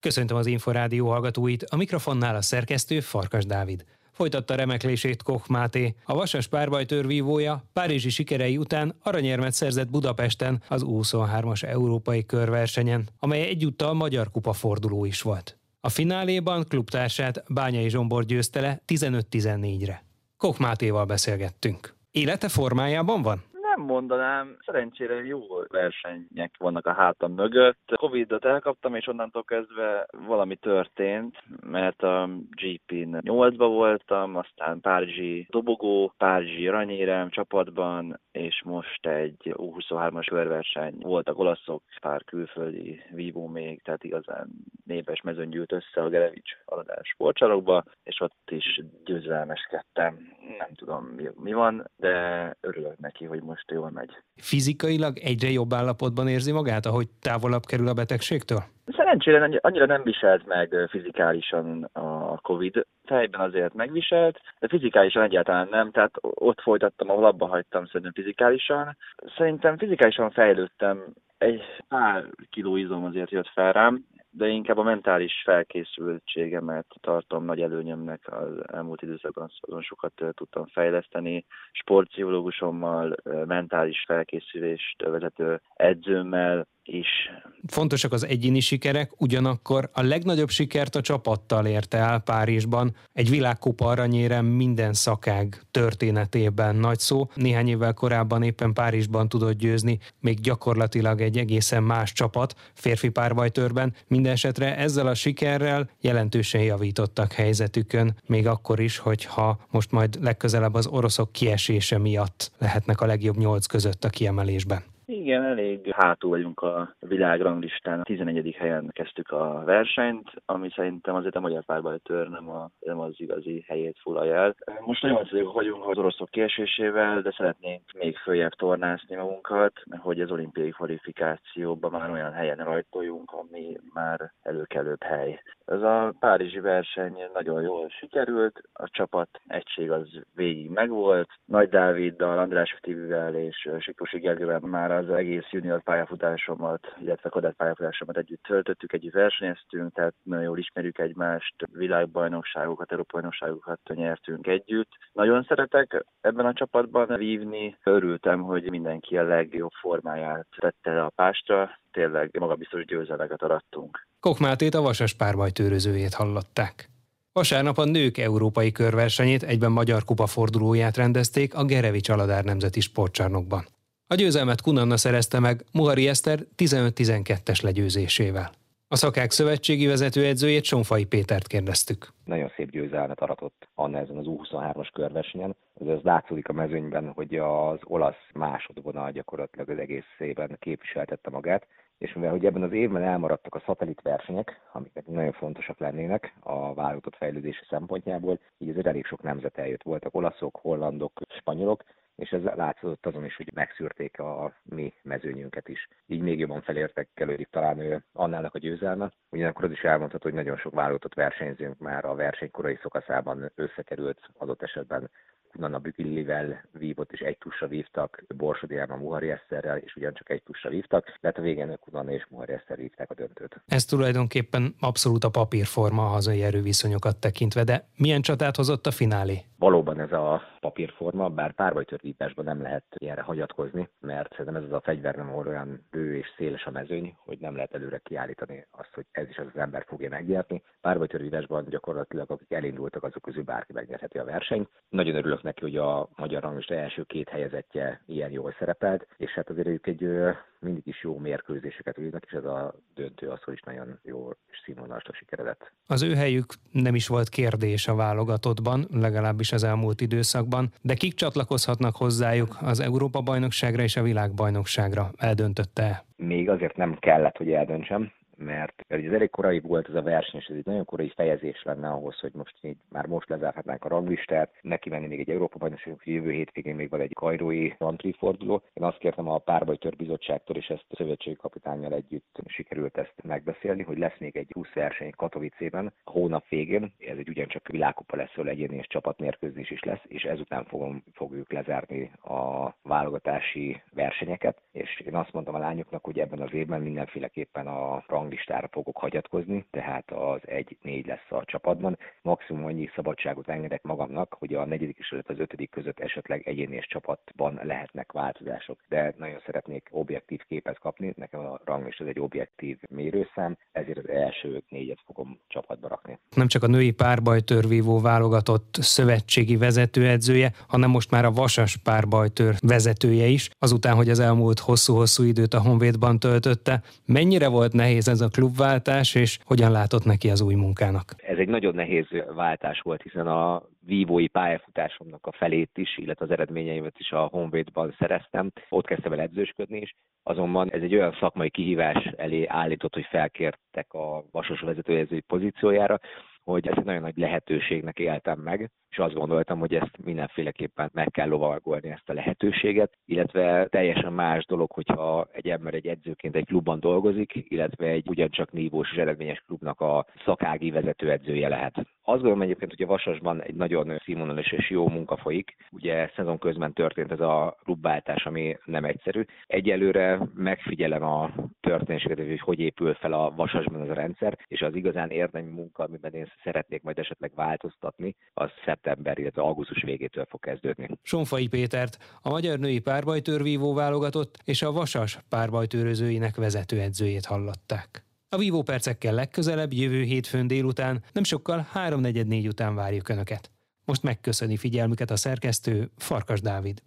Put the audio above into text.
Köszöntöm az Inforádió hallgatóit, a mikrofonnál a szerkesztő Farkas Dávid. Folytatta remeklését Koch Máté. A vasas párbajtőr vívója Párizsi sikerei után aranyérmet szerzett Budapesten az U23-as európai körversenyen, amely egyúttal Magyar Kupa forduló is volt. A fináléban klubtársát Bányai Zsombor győzte le 15-14-re. Koch Mátéval beszélgettünk. Élete formájában van? Nem mondanám, szerencsére jó versenyek vannak a hátam mögött. Covid-ot elkaptam, és onnantól kezdve valami történt, mert a GP-n 8-ba voltam, aztán Párizsi dobogó, Párizsi ranyérem csapatban, és most egy U23-as körverseny. Voltak olaszok, pár külföldi vívó még, tehát igazán népes mezőn gyűlt össze a Gerevics aladás sportcsarokba, és ott is győzelmeskedtem. Nem tudom mi, mi van, de örülök neki, hogy most jól megy. Fizikailag egyre jobb állapotban érzi magát, ahogy távolabb kerül a betegségtől? Szerencsére annyira nem viselt meg fizikálisan a Covid. Fejben azért megviselt, de fizikálisan egyáltalán nem, tehát ott folytattam, ahol abba hagytam szerintem fizikálisan. Szerintem fizikálisan fejlődtem, egy pár kiló izom azért jött fel rám, de inkább a mentális felkészültségemet tartom nagy előnyömnek az elmúlt időszakban, azon sokat tudtam fejleszteni. Sportpszichológusommal, mentális felkészülést vezető edzőmmel, is. Fontosak az egyéni sikerek, ugyanakkor a legnagyobb sikert a csapattal érte el Párizsban. Egy világkupa aranyérem minden szakág történetében nagy szó. Néhány évvel korábban éppen Párizsban tudott győzni, még gyakorlatilag egy egészen más csapat, férfi párbajtőrben. Mindenesetre ezzel a sikerrel jelentősen javítottak helyzetükön, még akkor is, hogyha most majd legközelebb az oroszok kiesése miatt lehetnek a legjobb nyolc között a kiemelésben. Igen, elég hátul vagyunk a világranglistán. A 11. helyen kezdtük a versenyt, ami szerintem azért a magyar párbajtőr nem, a, nem az igazi helyét foglalja el. Most a 8. vagyunk az oroszok kiesésével, de szeretnénk még följebb tornászni magunkat, hogy az olimpiai kvalifikációban már olyan helyen rajtoljunk, ami már előkelőbb hely. Ez a párizsi verseny nagyon jól sikerült, a csapat egység az végig megvolt. Nagy Dáviddal, András Tivivel és Siklusi Gergővel már az egész junior pályafutásomat, illetve kadett pályafutásomat együtt töltöttük, együtt versenyeztünk, tehát nagyon jól ismerjük egymást, világbajnokságokat, európai bajnokságokat nyertünk együtt. Nagyon szeretek ebben a csapatban vívni, örültem, hogy mindenki a legjobb formáját tette a pástra, tényleg magabiztos győzeleket arattunk. Kokmátét a Vasas párbajtőrözőjét hallották. Vasárnap a nők európai körversenyét egyben Magyar Kupa fordulóját rendezték a Gerevics Aladár Nemzeti Sportcsarnokban. A győzelmet Kunanna szerezte meg Muhari Eszter 15-12-es legyőzésével. A szakák szövetségi vezetőedzőjét Sonfai Pétert kérdeztük. Nagyon szép győzelmet aratott Anna ezen az U23-as körversenyen. Ez, ez látszódik a mezőnyben, hogy az olasz másodvonal gyakorlatilag az egész szében képviseltette magát, és mivel hogy ebben az évben elmaradtak a szatellit versenyek, amik nagyon fontosak lennének a válogatott fejlődési szempontjából, így azért elég sok nemzet eljött. Voltak olaszok, hollandok, spanyolok, és ez látszott azon is, hogy megszűrték a mi mezőnyünket is. Így még jobban felértek talán ő annának a győzelme. Ugyanakkor az is elmondható, hogy nagyon sok válogatott versenyzőnk már a verseny korai szakaszában összekerült adott esetben Nana Bükillivel vívott, és egy tussra vívtak, Borsodi Elma Muhari Eszterrel, és ugyancsak egy tussra vívtak, tehát a végén Kunana és Muhari Eszter vívták a döntőt. Ez tulajdonképpen abszolút a papírforma a hazai erőviszonyokat tekintve, de milyen csatát hozott a finálé? Valóban ez a papírforma, bár párbajtörvításban nem lehet ilyenre hagyatkozni, mert szerintem ez az a fegyver nem olyan bő és széles a mezőny, hogy nem lehet előre kiállítani azt, hogy ez is az, az ember fogja megnyerni. Párbajtörvításban gyakorlatilag akik elindultak, azok közül bárki megnyerheti a versenyt. Nagyon örülök neki, hogy a magyar ranglista első két helyezettje ilyen jól szerepelt, és hát azért ők egy mindig is jó mérkőzéseket ülnek, és ez a döntő az, hogy is nagyon jó és színvonalasra sikeredett. Az ő helyük nem is volt kérdés a válogatottban, legalábbis az elmúlt időszakban, de kik csatlakozhatnak hozzájuk az Európa-bajnokságra és a világbajnokságra? Eldöntötte? Még azért nem kellett, hogy eldöntsem, mert ez elég korai volt ez a verseny, és ez egy nagyon korai fejezés lenne ahhoz, hogy most így már most lezárhatnánk a ranglistát, neki menni még egy Európa bajnokság, jövő hétvégén még van egy kajrói Grand forduló. Én azt kértem a párbajtör bizottságtól, és ezt a szövetségi kapitányjal együtt sikerült ezt megbeszélni, hogy lesz még egy 20 verseny Katowice-ben a hónap végén. Ez egy ugyancsak világkupa lesz, ahol egyéni és csapatmérkőzés is lesz, és ezután fogom, fogjuk lezárni a válogatási versenyeket. És én azt mondtam a lányoknak, hogy ebben az évben mindenféleképpen a rang ranglistára fogok hagyatkozni, tehát az 1-4 lesz a csapatban. Maximum annyi szabadságot engedek magamnak, hogy a negyedik és az ötödik között esetleg egyéni és csapatban lehetnek változások. De nagyon szeretnék objektív képet kapni, nekem a ranglista egy objektív mérőszám, ezért az első négyet fogom csapatba rakni. Nem csak a női párbajtörvívó válogatott szövetségi vezetőedzője, hanem most már a vasas párbajtőr vezetője is, azután, hogy az elmúlt hosszú-hosszú időt a Honvédban töltötte. Mennyire volt nehéz ez a klubváltás, és hogyan látott neki az új munkának? Ez egy nagyon nehéz váltás volt, hiszen a vívói pályafutásomnak a felét is, illetve az eredményeimet is a Honvédban szereztem. Ott kezdtem el edzősködni is, azonban ez egy olyan szakmai kihívás elé állított, hogy felkértek a Vasos vezetőedzői pozíciójára, hogy ezt egy nagyon nagy lehetőségnek éltem meg, és azt gondoltam, hogy ezt mindenféleképpen meg kell lovalgolni ezt a lehetőséget, illetve teljesen más dolog, hogyha egy ember egy edzőként egy klubban dolgozik, illetve egy ugyancsak nívós és eredményes klubnak a szakági vezetőedzője lehet. Azt gondolom egyébként, hogy a Vasasban egy nagyon színvonalas és jó munka folyik. Ugye szezon közben történt ez a klubváltás, ami nem egyszerű. Egyelőre megfigyelem a történéseket, hogy hogy épül fel a Vasasban ez a rendszer, és az igazán érdemi munka, amiben én szeretnék majd esetleg változtatni, az szeptember, illetve augusztus végétől fog kezdődni. Sonfai Pétert, a Magyar Női Párbajtőrvívó válogatott és a Vasas párbajtőrözőinek vezetőedzőjét hallották. A Vívó percekkel legközelebb jövő hétfőn délután, nem sokkal 3.44 után várjuk Önöket. Most megköszöni figyelmüket a szerkesztő Farkas Dávid.